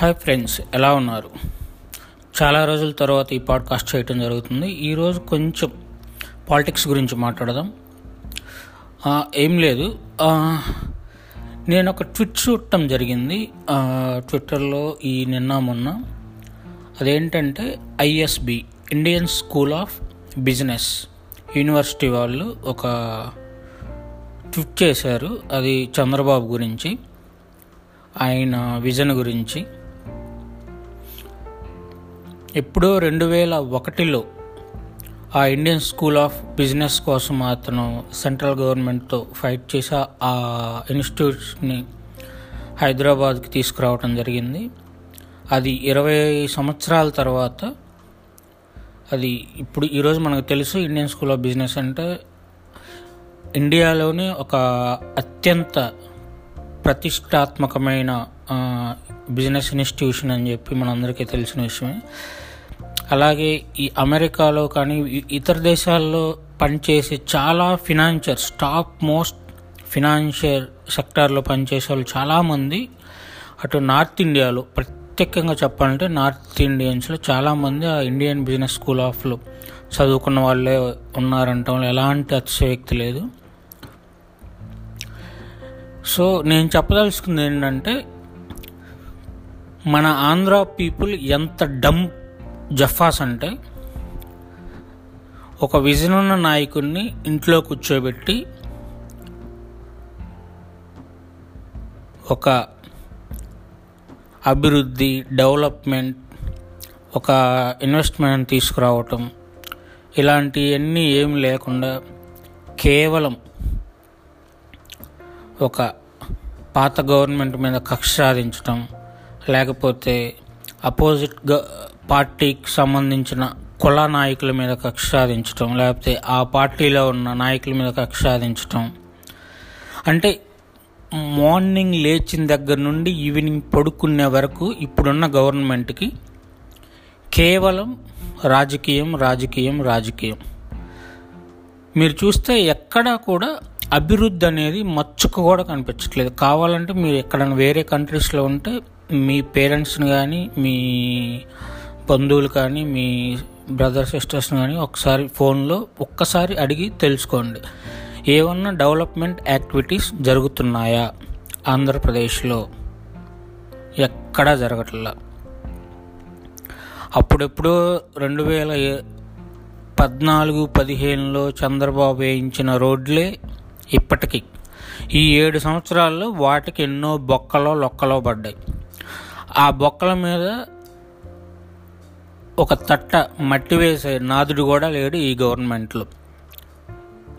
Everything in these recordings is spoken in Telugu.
హాయ్ ఫ్రెండ్స్ ఎలా ఉన్నారు? చాలా రోజుల తర్వాత ఈ పాడ్కాస్ట్ చేయటం జరుగుతుంది. ఈరోజు కొంచెం పాలిటిక్స్ గురించి మాట్లాడదాం. ఏం లేదు. నేను ఒక ట్విట్ చూడటం జరిగింది. ఆ, ట్విట్టర్లో ఈ నిన్న మొన్న అదేంటంటే ISB Indian school of business university వాళ్ళు ఒక ట్విట్ చేశారు. అది చంద్రబాబు గురించి ఆయన విజన్ గురించి. ఎప్పుడో రెండు వేల ఒకటిలో ఆ ఇండియన్ స్కూల్ ఆఫ్ బిజినెస్ కోసం అతను సెంట్రల్ గవర్నమెంట్తో ఫైట్ చేసి ఆ ఇన్స్టిట్యూట్స్ని హైదరాబాద్కి తీసుకురావడం జరిగింది. అది ఇరవై సంవత్సరాల తర్వాత అది ఇప్పుడు ఈరోజు మనకు తెలుసు ఇండియన్ స్కూల్ ఆఫ్ బిజినెస్ అంటే ఇండియాలోనే ఒక అత్యంత ప్రతిష్టాత్మకమైన బిజినెస్ ఇన్స్టిట్యూషన్ అని చెప్పి మనందరికీ తెలిసిన విషయమే. అలాగే ఈ అమెరికాలో కానీ ఇతర దేశాల్లో పనిచేసే చాలా ఫినాన్షియర్స్ టాప్ మోస్ట్ ఫినాన్షియల్ సెక్టార్లో పనిచేసే వాళ్ళు చాలామంది అటు నార్త్ ఇండియాలో ప్రత్యేకంగా చెప్పాలంటే నార్త్ ఇండియన్స్లో చాలామంది ఆ ఇండియన్ బిజినెస్ స్కూల్ ఆఫ్లో చదువుకున్న వాళ్ళే ఉన్నారంట. ఎలాంటి అతిశయోక్తి లేదు. సో నేను చెప్పదలుచుకుంది ఏంటంటే మన ఆంధ్ర పీపుల్ ఎంత డమ్ జఫాస్ అంటే ఒక విజన్ ఉన్న నాయకుడిని ఇంట్లో కూర్చోబెట్టి ఒక అభివృద్ధి డెవలప్మెంట్ ఒక ఇన్వెస్ట్మెంట్ తీసుకురావటం ఇలాంటివన్నీ ఏం లేకుండా కేవలం ఒక పాత గవర్నమెంట్ మీద కక్ష సాధించటం లేకపోతే అపోజిట్ పార్టీకి సంబంధించిన కుల నాయకుల మీద కక్ష సాధించటం లేకపోతే ఆ పార్టీలో ఉన్న నాయకుల మీద కక్ష సాధించటం. అంటే మార్నింగ్ లేచిన దగ్గర నుండి ఈవినింగ్ పడుకునే వరకు ఇప్పుడున్న గవర్నమెంట్కి కేవలం రాజకీయం రాజకీయం రాజకీయం. మీరు చూస్తే ఎక్కడా కూడా అభివృద్ధి అనేది మచ్చుకు కూడా కనిపించట్లేదు. కావాలంటే మీరు ఎక్కడైనా వేరే కంట్రీస్లో ఉంటే మీ పేరెంట్స్ని కానీ మీ బంధువులు కానీ మీ బ్రదర్ సిస్టర్స్ని కానీ ఒకసారి ఫోన్లో ఒక్కసారి అడిగి తెలుసుకోండి. ఏమన్నా డెవలప్మెంట్ యాక్టివిటీస్ జరుగుతున్నాయా ఆంధ్రప్రదేశ్లో? ఎక్కడా జరగట్లా. అప్పుడెప్పుడు రెండు వేల పద్నాలుగు పదిహేనులో చంద్రబాబు వేయించిన రోడ్లే ఇప్పటికీ. ఈ ఏడు సంవత్సరాల్లో వాటికి ఎన్నో బొక్కలో లొక్కలో పడ్డాయి. ఆ బొక్కల మీద ఒక తట్ట మట్టి వేసే నాదుడు కూడా లేడు ఈ గవర్నమెంట్లో.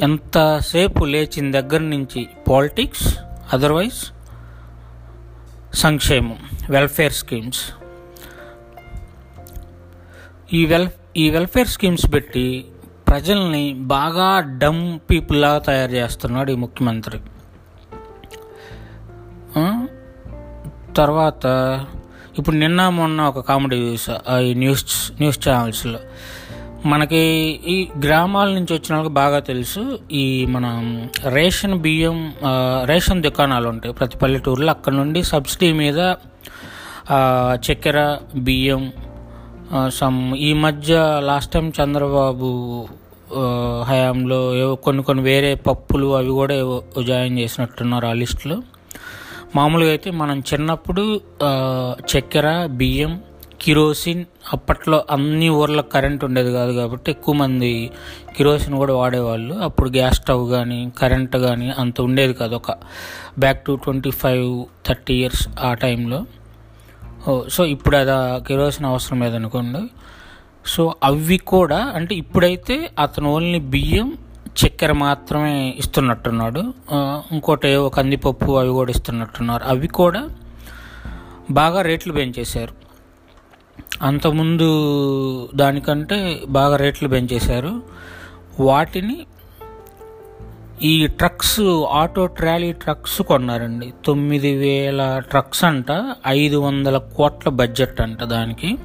ఎంతసేపు లేచిన దగ్గర నుంచి పాలిటిక్స్ అదర్వైజ్ సంక్షేమం వెల్ఫేర్ స్కీమ్స్. ఈ వెల్ ఈ వెల్ఫేర్ స్కీమ్స్ పెట్టి ప్రజల్ని బాగా డమ్ పీపుల్లా తయారు చేస్తున్నాడు ఈ ముఖ్యమంత్రి. తర్వాత ఇప్పుడు నిన్న మొన్న ఒక కామెడీ చూసా ఈ న్యూస్ న్యూస్ ఛానల్స్లో. మనకి ఈ గ్రామాల నుంచి వచ్చిన వాళ్ళకి బాగా తెలుసు ఈ మన రేషన్ బియ్యం రేషన్ దుకాణాలు ఉంటాయి ప్రతి పల్లెటూరులో. అక్కడ నుండి సబ్సిడీ మీద చక్కెర బియ్యం సమ్ ఈ మధ్య లాస్ట్ టైం చంద్రబాబు హయాంలో ఏవో కొన్ని కొన్ని వేరే పప్పులు అవి కూడా ఏవో జాయిన్ చేసినట్టున్నారు ఆ లిస్టులో. మామూలుగా అయితే మనం చిన్నప్పుడు చక్కెర బియ్యం కిరోసిన్ అప్పట్లో అన్ని ఊర్లకు కరెంట్ ఉండేది కాదు కాబట్టి ఎక్కువ మంది కిరోసిన్ కూడా వాడేవాళ్ళు. అప్పుడు గ్యాస్ స్టవ్ కానీ కరెంట్ కానీ అంత ఉండేది కాదు. ఒక back to twenty five thirty years ఆ టైంలో. సో ఇప్పుడు అది ఆ కిరోసిన్ అవసరం లేదనుకోండి. సో అవి కూడా అంటే ఇప్పుడైతే అతను ఓన్లీ బియ్యం చక్కెర మాత్రమే ఇస్తున్నట్టున్నాడు. ఇంకోటి కందిపప్పు అవి కూడా ఇస్తున్నట్టున్నారు. అవి కూడా బాగా రేట్లు పెంచేశారు. అంతకుముందు దానికంటే బాగా రేట్లు పెంచేశారు. వాటిని ఈ ట్రక్స్ ఆటో ట్రాలీ ట్రక్స్ కొన్నారండి. తొమ్మిది వేల ట్రక్స్ అంట ఐదు వందల కోట్ల బడ్జెట్ అంట దానికి.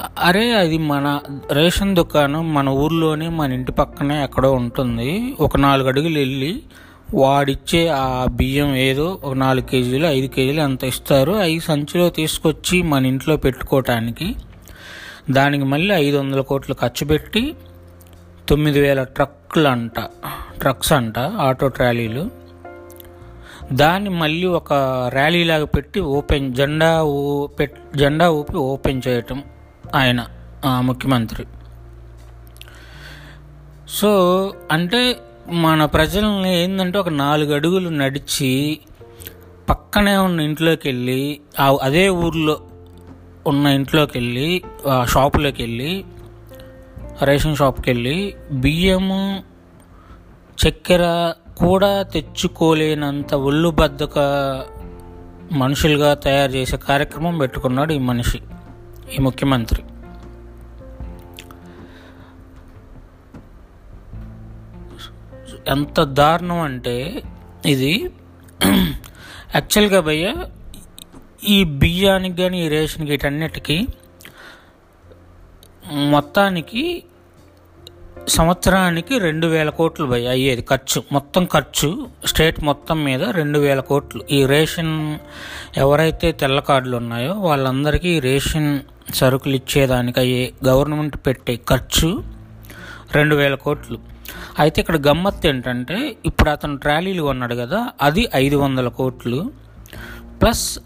అరే అది మన రేషన్ దుకాణం మన ఊర్లోనే మన ఇంటి పక్కనే ఎక్కడో ఉంటుంది. ఒక నాలుగు అడుగులు వెళ్ళి వాడిచ్చే ఆ బియ్యం ఏదో ఒక నాలుగు కేజీలు ఐదు కేజీలు అంత ఇస్తారు? అవి సంచిలో తీసుకొచ్చి మన ఇంట్లో పెట్టుకోవటానికి దానికి మళ్ళీ ఐదు వందల కోట్లు ఖర్చు పెట్టి తొమ్మిది వేల ట్రక్కులు అంట ట్రక్స్ అంట ఆటో ట్రాలీలు. దాన్ని మళ్ళీ ఒక ర్యాలీ లాగా పెట్టి ఓపెన్ జెండా ఊ పెట్ జెండా ఊపి ఓపెన్ చేయటం. ఆయన ముఖ్యమంత్రి. సో అంటే మన ప్రజల్ని ఏంటంటే ఒక నాలుగు అడుగులు నడిచి పక్కనే ఉన్న ఇంట్లోకి వెళ్ళి ఆ అదే ఊర్లో ఉన్న ఇంట్లోకి వెళ్ళి ఆ షాపులోకి వెళ్ళి రేషన్ షాప్కి వెళ్ళి బియ్యము చక్కెర కూడా తెచ్చుకోలేనంత ఒళ్ళు బద్దక మనుషులుగా తయారు చేసే కార్యక్రమం పెట్టుకున్నాడు ఈ మనిషి. ఈ ముఖ్యమంత్రి. ఎంత దారుణం అంటే ఇది యాక్చువల్గా భయ్య ఈ బియ్యానికి కానీ ఈ రేషన్కి వీటన్నిటికీ మొత్తానికి సంవత్సరానికి రెండు వేల కోట్లు భయ్య అయ్యేది ఖర్చు. మొత్తం ఖర్చు స్టేట్ మొత్తం మీద రెండు వేల కోట్లు. ఈ రేషన్ ఎవరైతే తెల్ల కార్డులు ఉన్నాయో వాళ్ళందరికీ ఈ రేషన్ సరుకులు ఇచ్చేదానికి అయ్యే గవర్నమెంట్ పెట్టే ఖర్చు రెండు వేల కోట్లు. అయితే ఇక్కడ గమ్మత్తు ఏంటంటే ఇప్పుడు అతను ట్రాలీలు కొన్నాడు కదా అది ఐదు వందల కోట్లు. ప్లస్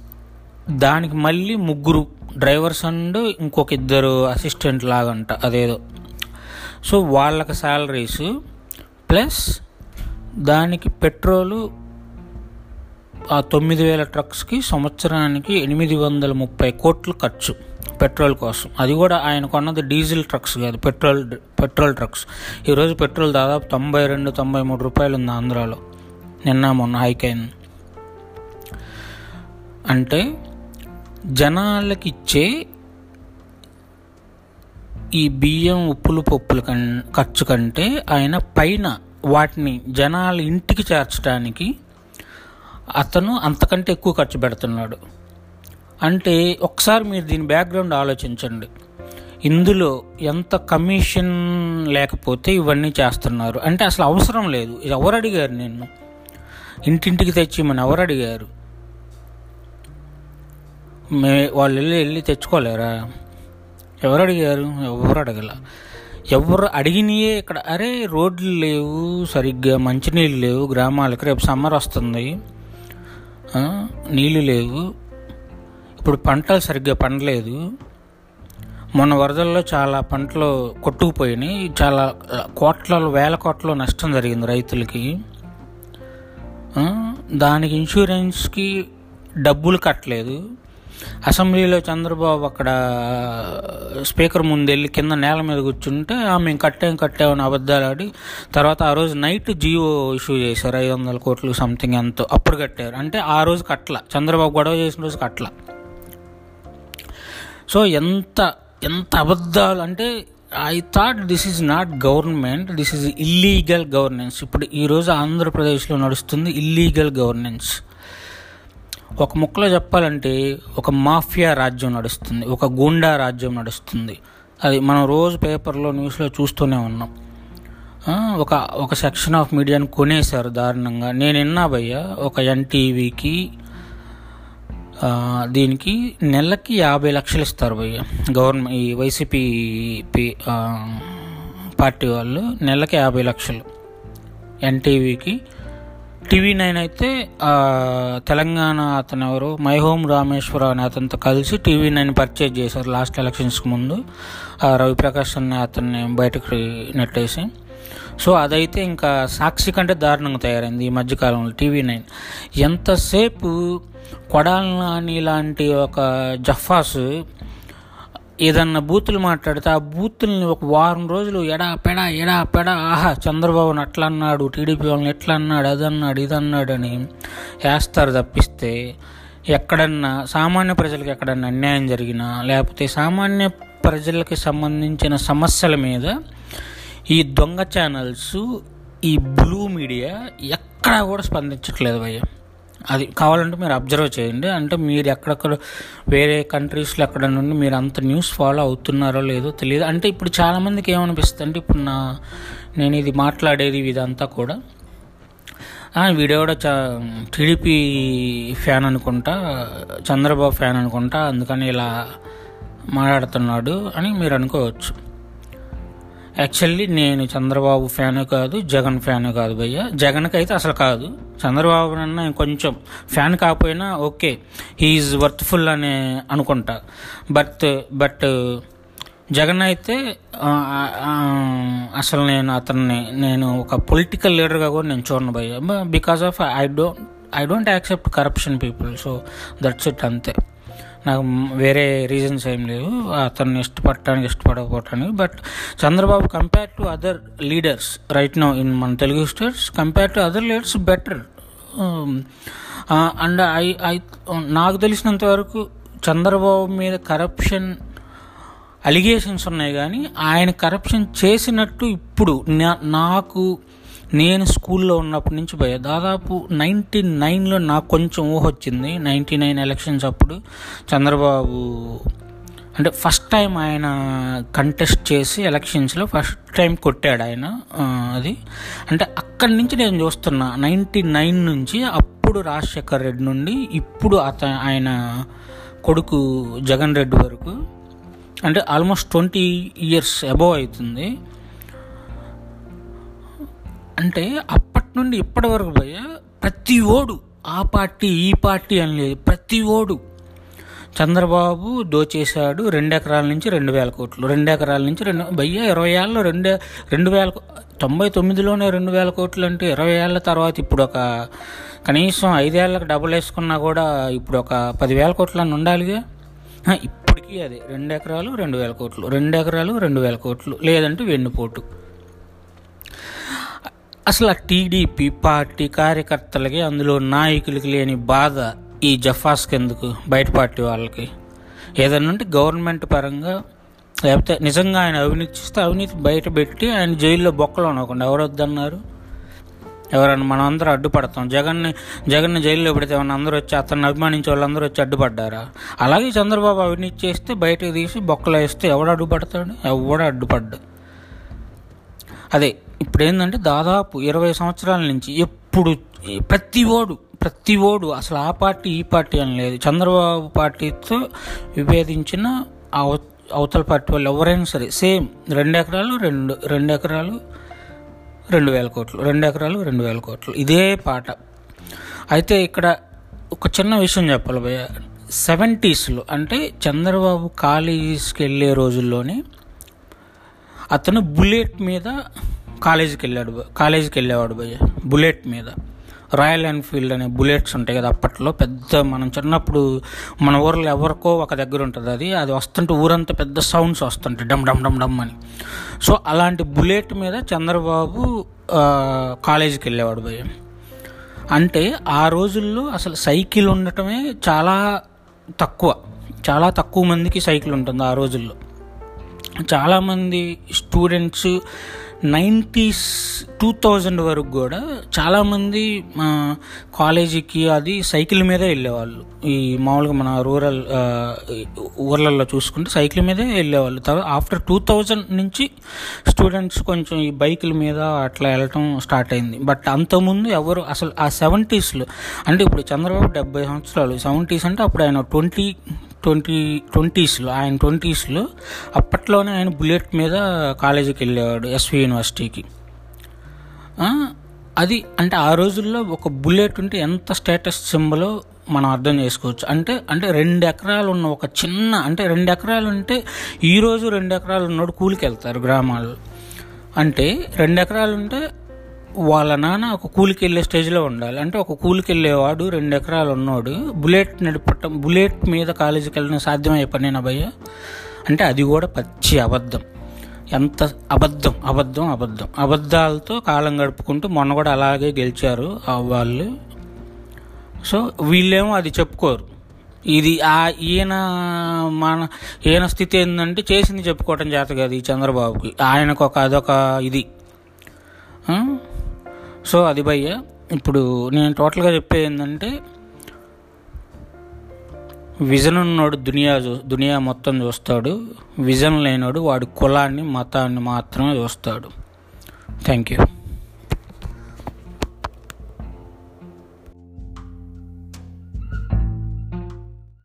దానికి మళ్ళీ ముగ్గురు డ్రైవర్స్ అండ్ ఇంకొక ఇద్దరు అసిస్టెంట్ లాగంట అదేదో. సో వాళ్ళకి శాలరీస్ ప్లస్ దానికి పెట్రోలు ఆ తొమ్మిది వేల ట్రక్స్కి సంవత్సరానికి ఎనిమిది వందల ముప్పై కోట్లు ఖర్చు. పెట్రోల్ కోసం. అది కూడా ఆయన కొన్నది డీజిల్ ట్రక్స్ కాదు పెట్రోల్ పెట్రోల్ ట్రక్స్. ఈరోజు పెట్రోల్ దాదాపు తొంభై రెండు తొంభై మూడు రూపాయలు ఉంది ఆంధ్రాలో. నిన్న మొన్న హైక్ అయింది. అంటే జనాలకి ఇచ్చే ఈ బియ్యం ఉప్పులు పప్పులు కన్ ఖర్చు కంటే ఆయన పైన వాటిని జనాల ఇంటికి చేర్చడానికి అతను అంతకంటే ఎక్కువ ఖర్చు పెడుతున్నాడు. అంటే ఒకసారి మీరు దీని బ్యాక్గ్రౌండ్ ఆలోచించండి. ఇందులో ఎంత కమిషన్ లేకపోతే ఇవన్నీ చేస్తున్నారు. అంటే అసలు అవసరం లేదు. ఎవరు అడిగారు నిన్ను? ఇంటింటికి తెచ్చి మన ఎవరు అడిగారు? మే వాళ్ళు వెళ్ళి వెళ్ళి తెచ్చుకోలేరా? ఎవరు అడిగారు? ఎవరు అడగల? ఎవరు అడిగినయే ఇక్కడ అరే రోడ్లు లేవు సరిగ్గా మంచినీళ్ళు లేవు గ్రామాలకు రేపు సమ్మర్ వస్తుంది. నీళ్ళు లేవు. ఇప్పుడు పంటలు సరిగ్గా పండలేదు. మొన్న వరదల్లో చాలా పంటలు కొట్టుకుపోయినాయి. చాలా కోట్లలో వేల కోట్ల నష్టం జరిగింది రైతులకి. దానికి ఇన్సూరెన్స్కి డబ్బులు కట్టలేదు. అసెంబ్లీలో చంద్రబాబు అక్కడ స్పీకర్ ముందు వెళ్ళి కింద నేల మీద కూర్చుంటే "ఆ, మేము కట్టాం కట్టామని అబద్ధాలు ఆడి తర్వాత ఆ రోజు నైట్ జియో ఇష్యూ చేశారు. ఐదు వందల కోట్లు సంథింగ్ ఎంతో అప్పుడు కట్టారు. అంటే ఆ రోజు కట్టల. చంద్రబాబు గొడవ చేసిన రోజు కట్టల. సో ఎంత ఎంత అబద్ధాలు అంటే I thought this is not government this is illegal governance ఇప్పుడు ఈరోజు ఆంధ్రప్రదేశ్లో నడుస్తుంది ఇల్లీగల్ గవర్నెన్స్ ఒక ముక్కలో చెప్పాలంటే ఒక మాఫియా రాజ్యం నడుస్తుంది ఒక గూండా రాజ్యం నడుస్తుంది. అది మనం రోజు పేపర్లో న్యూస్లో చూస్తూనే ఉన్నాం. ఒక ఒక సెక్షన్ ఆఫ్ మీడియాని కొనేశారు దారుణంగా. నేను విన్నా భయ్య ఒక ఎన్టీవీకి దీనికి నెలకి యాభై లక్షలు ఇస్తారు గవర్నమెంట్ ఈ వైసీపీ పార్టీ వాళ్ళు నెలకి యాభై లక్షలు. ఎన్టీవీకి. టీవీ నైన్ అయితే తెలంగాణ అతను ఎవరు? మైహోమ్ రామేశ్వర అనే అతనితో కలిసి టీవీ నైన్ పర్చేజ్ చేశారు లాస్ట్ ఎలక్షన్స్కి ముందు. ఆ రవిప్రకాష్ అనే అతన్ని బయటకు నెట్టేసి. సో అదైతే ఇంకా సాక్షి కంటే దారుణంగా తయారైంది ఈ మధ్యకాలంలో టీవీ నైన్. ఎంతసేపు కొడాలి నాని లాంటి ఒక జఫాస్ ఏదన్నా బూతులు మాట్లాడితే ఆ బూతుల్ని ఒక వారం రోజులు ఎడా పెడా ఎడా పెడా ఆహా చంద్రబాబుని అట్లా అన్నాడు టీడీపీ వాళ్ళని ఎట్లా అన్నాడు అది అన్నాడు ఇది అన్నాడు అని వేస్తారు తప్పిస్తే ఎక్కడన్నా సామాన్య ప్రజలకు ఎక్కడన్నా అన్యాయం జరిగినా లేకపోతే సామాన్య ప్రజలకి సంబంధించిన సమస్యల మీద ఈ దొంగ ఛానల్స్ ఈ బ్లూ మీడియా ఎక్కడా కూడా స్పందించట్లేదు భయ్య. అది కావాలంటే మీరు అబ్జర్వ్ చేయండి. అంటే మీరు ఎక్కడెక్కడ వేరే కంట్రీస్లో ఎక్కడ నుండి మీరు అంత న్యూస్ ఫాలో అవుతున్నారో లేదో తెలియదు. అంటే ఇప్పుడు చాలామందికి ఏమనిపిస్తుంది అంటే ఇప్పుడు నా నేను ఇది మాట్లాడేది ఇదంతా కూడా. వీడియో కూడా చ టీడీపీ ఫ్యాన్ అనుకుంటా చంద్రబాబు ఫ్యాన్ అనుకుంటా అందుకని ఇలా మాట్లాడుతున్నాడు అని మీరు అనుకోవచ్చు. యాక్చువల్లీ నేను చంద్రబాబు ఫ్యాన్ కాదు జగన్ ఫ్యాన్ కాదు భయ్య. జగన్కి అయితే అసలు కాదు. చంద్రబాబు అన్న కొంచెం ఫ్యాన్ కాకపోయినా ఓకే హీఈస్ వర్త్ఫుల్ అని అనుకుంటా. బట్ బట్ జగన్ అయితే అసలు నేను అతన్ని నేను ఒక పొలిటికల్ లీడర్గా కూడా నేను చూడను భయ్య. Because of I don't I don't accept corruption people so that's it అంతే. నాకు వేరే రీజన్స్ ఏం లేవు. అతన్ని ఇష్టపడటానికి ఇష్టపడకపోవటానికి. But Chandrababu compare to other leaders right no in మన Telugu states compare to other leaders better and I I నాకు తెలిసినంత వరకు చంద్రబాబు మీద కరప్షన్ అలిగేషన్స్ ఉన్నాయి కానీ ఆయన కరప్షన్ చేసినట్టు ఇప్పుడు నా- నాకు నేను స్కూల్లో ఉన్నప్పటి నుంచి పోయా దాదాపు నైంటీ నైన్లో నాకు కొంచెం ఊహ వచ్చింది. నైంటీ నైన్ ఎలక్షన్స్ అప్పుడు చంద్రబాబు అంటే ఫస్ట్ టైం ఆయన కంటెస్ట్ చేసి ఎలక్షన్స్లో ఫస్ట్ టైం కొట్టాడు ఆయన. అది. అంటే అక్కడి నుంచి నేను చూస్తున్నా నైంటీ నైన్ నుంచి అప్పుడు రాజశేఖర్ రెడ్డి నుండి ఇప్పుడు అత ఆయన కొడుకు జగన్ రెడ్డి వరకు. అంటే ఆల్మోస్ట్ ట్వంటీ ఇయర్స్ అబోవ్ అవుతుంది. అంటే అప్పటి నుండి ఇప్పటి వరకు భయ్య ప్రతి ఓడు ఆ పార్టీ ఈ పార్టీ అని లేదు. ప్రతి ఓడు. చంద్రబాబు దోచేశాడు రెండు ఎకరాల నుంచి రెండు వేల కోట్లు. రెండు ఎకరాల నుంచి రెండు భయ్య ఇరవై ఏళ్ళలో రెండు రెండు వేల తొంభై తొమ్మిదిలోనే రెండు వేల కోట్లు అంటే ఇరవై ఏళ్ళ తర్వాత ఇప్పుడు ఒక కనీసం ఐదేళ్ళకి డబుల్ వేసుకున్నా కూడా ఇప్పుడు ఒక పదివేల కోట్లు అని ఉండాలిగా? ఇప్పటికీ అదే. రెండు ఎకరాలు రెండు వేల కోట్లు. రెండు ఎకరాలు రెండు వేల కోట్లు. లేదంటే వెన్నుపోటు. అసలు ఆ టీడీపీ పార్టీ కార్యకర్తలకి అందులో నాయకులకి లేని బాధ ఈ జఫాస్కి ఎందుకు? బయట పార్టీ వాళ్ళకి. ఏదన్నా ఉంటే గవర్నమెంట్ పరంగా లేకపోతే నిజంగా ఆయన అవినీతి చేస్తే అవినీతి బయట పెట్టి ఆయన జైల్లో బొక్కలు ఉండకుండా ఎవరు వద్దన్నారు? ఎవరన్నా మనం అందరూ అడ్డుపడతాం. జగన్ని జగన్ని జైల్లో పెడితే మన అందరూ వచ్చి అతన్ని అభిమానించే వాళ్ళందరూ వచ్చి అడ్డుపడ్డారా? అలాగే చంద్రబాబు అవినీతి చేస్తే బయటకు తీసి బొక్కలు వేస్తే ఎవడు అడ్డుపడతాడు? ఎవడు అడ్డుపడ్డు? అదే ఇప్పుడు ఏంటంటే దాదాపు ఇరవై సంవత్సరాల నుంచి ఎప్పుడు ప్రతి ఓడు ప్రతి ఓడు అసలు ఆ పార్టీ ఈ పార్టీ అని లేదు. చంద్రబాబు పార్టీతో విభేదించిన అవ- అవతల పార్టీ వాళ్ళు ఎవరైనా సరే సేమ్ రెండు ఎకరాలు రెండు రెండు ఎకరాలు రెండు వేల కోట్లు రెండు ఎకరాలు రెండు వేల కోట్లు. ఇదే పాట. అయితే ఇక్కడ ఒక చిన్న విషయం చెప్పాలి భయ్య. సెవెంటీస్లో అంటే చంద్రబాబు కాలేజీస్కి వెళ్ళే రోజుల్లోనే అతను బుల్లెట్ మీద కాలేజీకి వెళ్ళాడు కాలేజీకి వెళ్ళేవాడు భయ్య బుల్లెట్ మీద. రాయల్ ఎన్ఫీల్డ్ అనే బుల్లెట్స్ ఉంటాయి కదా అప్పట్లో. పెద్ద మనం చిన్నప్పుడు మన ఊర్లో ఎవరికో ఒక దగ్గర ఉంటుంది అది. అది వస్తుంటే ఊరంతా పెద్ద సౌండ్స్ వస్తుంటాయి. డమ్ డమ్ డమ్ డమ్ అని. సో అలాంటి బుల్లెట్ మీద చంద్రబాబు కాలేజీకి వెళ్ళేవాడు భయ్య అంటే ఆ రోజుల్లో అసలు సైకిల్ ఉండటమే చాలా తక్కువ. చాలా తక్కువ మందికి సైకిల్ ఉంటుంది ఆ రోజుల్లో. చాలామంది స్టూడెంట్స్ నైంటీస్ టూ థౌజండ్ వరకు కూడా చాలామంది మా కాలేజీకి అది సైకిల్ మీదే వెళ్ళేవాళ్ళు. ఈ మామూలుగా మన రూరల్ ఊర్లలో చూసుకుంటే సైకిల్ మీదే వెళ్ళేవాళ్ళు. తర్వాత ఆఫ్టర్ టూ థౌజండ్ నుంచి స్టూడెంట్స్ కొంచెం ఈ బైకుల మీద అట్లా వెళ్ళటం స్టార్ట్ అయింది. బట్ అంతకుముందు ఎవరు అసలు ఆ సెవెంటీస్లో అంటే ఇప్పుడు చంద్రబాబు డెబ్బై సంవత్సరాలు సెవెంటీస్ అంటే అప్పుడు ఆయన ట్వంటీ ట్వంటీ ట్వంటీస్లో ఆయన ట్వంటీస్లో అప్పట్లోనే ఆయన బుల్లెట్ మీద కాలేజీకి వెళ్ళేవాడు ఎస్వి యూనివర్సిటీకి. అది అంటే ఆ రోజుల్లో ఒక బుల్లెట్ ఉంటే ఎంత స్టేటస్ సింబలో మనం అర్థం చేసుకోవచ్చు. అంటే అంటే రెండు ఎకరాలు ఉన్న ఒక చిన్న అంటే రెండు ఎకరాలు ఉంటే ఈరోజు రెండు ఎకరాలు ఉన్నోడు కూలికి వెళ్తారు గ్రామాల్లో. అంటే రెండు ఎకరాలు ఉంటే వాళ్ళ నాన్న ఒక కూలికి వెళ్ళే స్టేజ్లో ఉండాలి. అంటే ఒక కూలికి వెళ్ళేవాడు రెండు ఎకరాలు ఉన్నోడు. బుల్లెట్ నడిపటం బుల్లెట్ మీద కాలేజీకి వెళ్ళడం సాధ్యమయ్యే పనేనా భయ్య? అంటే అది కూడా పచ్చి అబద్ధం. ఎంత అబద్ధం అబద్ధం అబద్ధం. అబద్ధాలతో కాలం గడుపుకుంటూ మొన్న కూడా అలాగే గెలిచారు వాళ్ళు. సో వీళ్ళేమో అది చెప్పుకోరు. ఇది ఆ ఈయన మన ఈయన స్థితి ఏంటంటే చేసింది చెప్పుకోవటం చేత కాదు ఈ చంద్రబాబుకి. ఆయనకు ఒక అదొక ఇది. సో అది భయ్య ఇప్పుడు నేను టోటల్గా చెప్పేది ఏంటంటే విజన్ ఉన్నోడు దునియా చూ దునియా మొత్తం చూస్తాడు. విజన్ లేనోడు వాడి కులాన్ని మతాన్ని మాత్రమే చూస్తాడు. Thank you.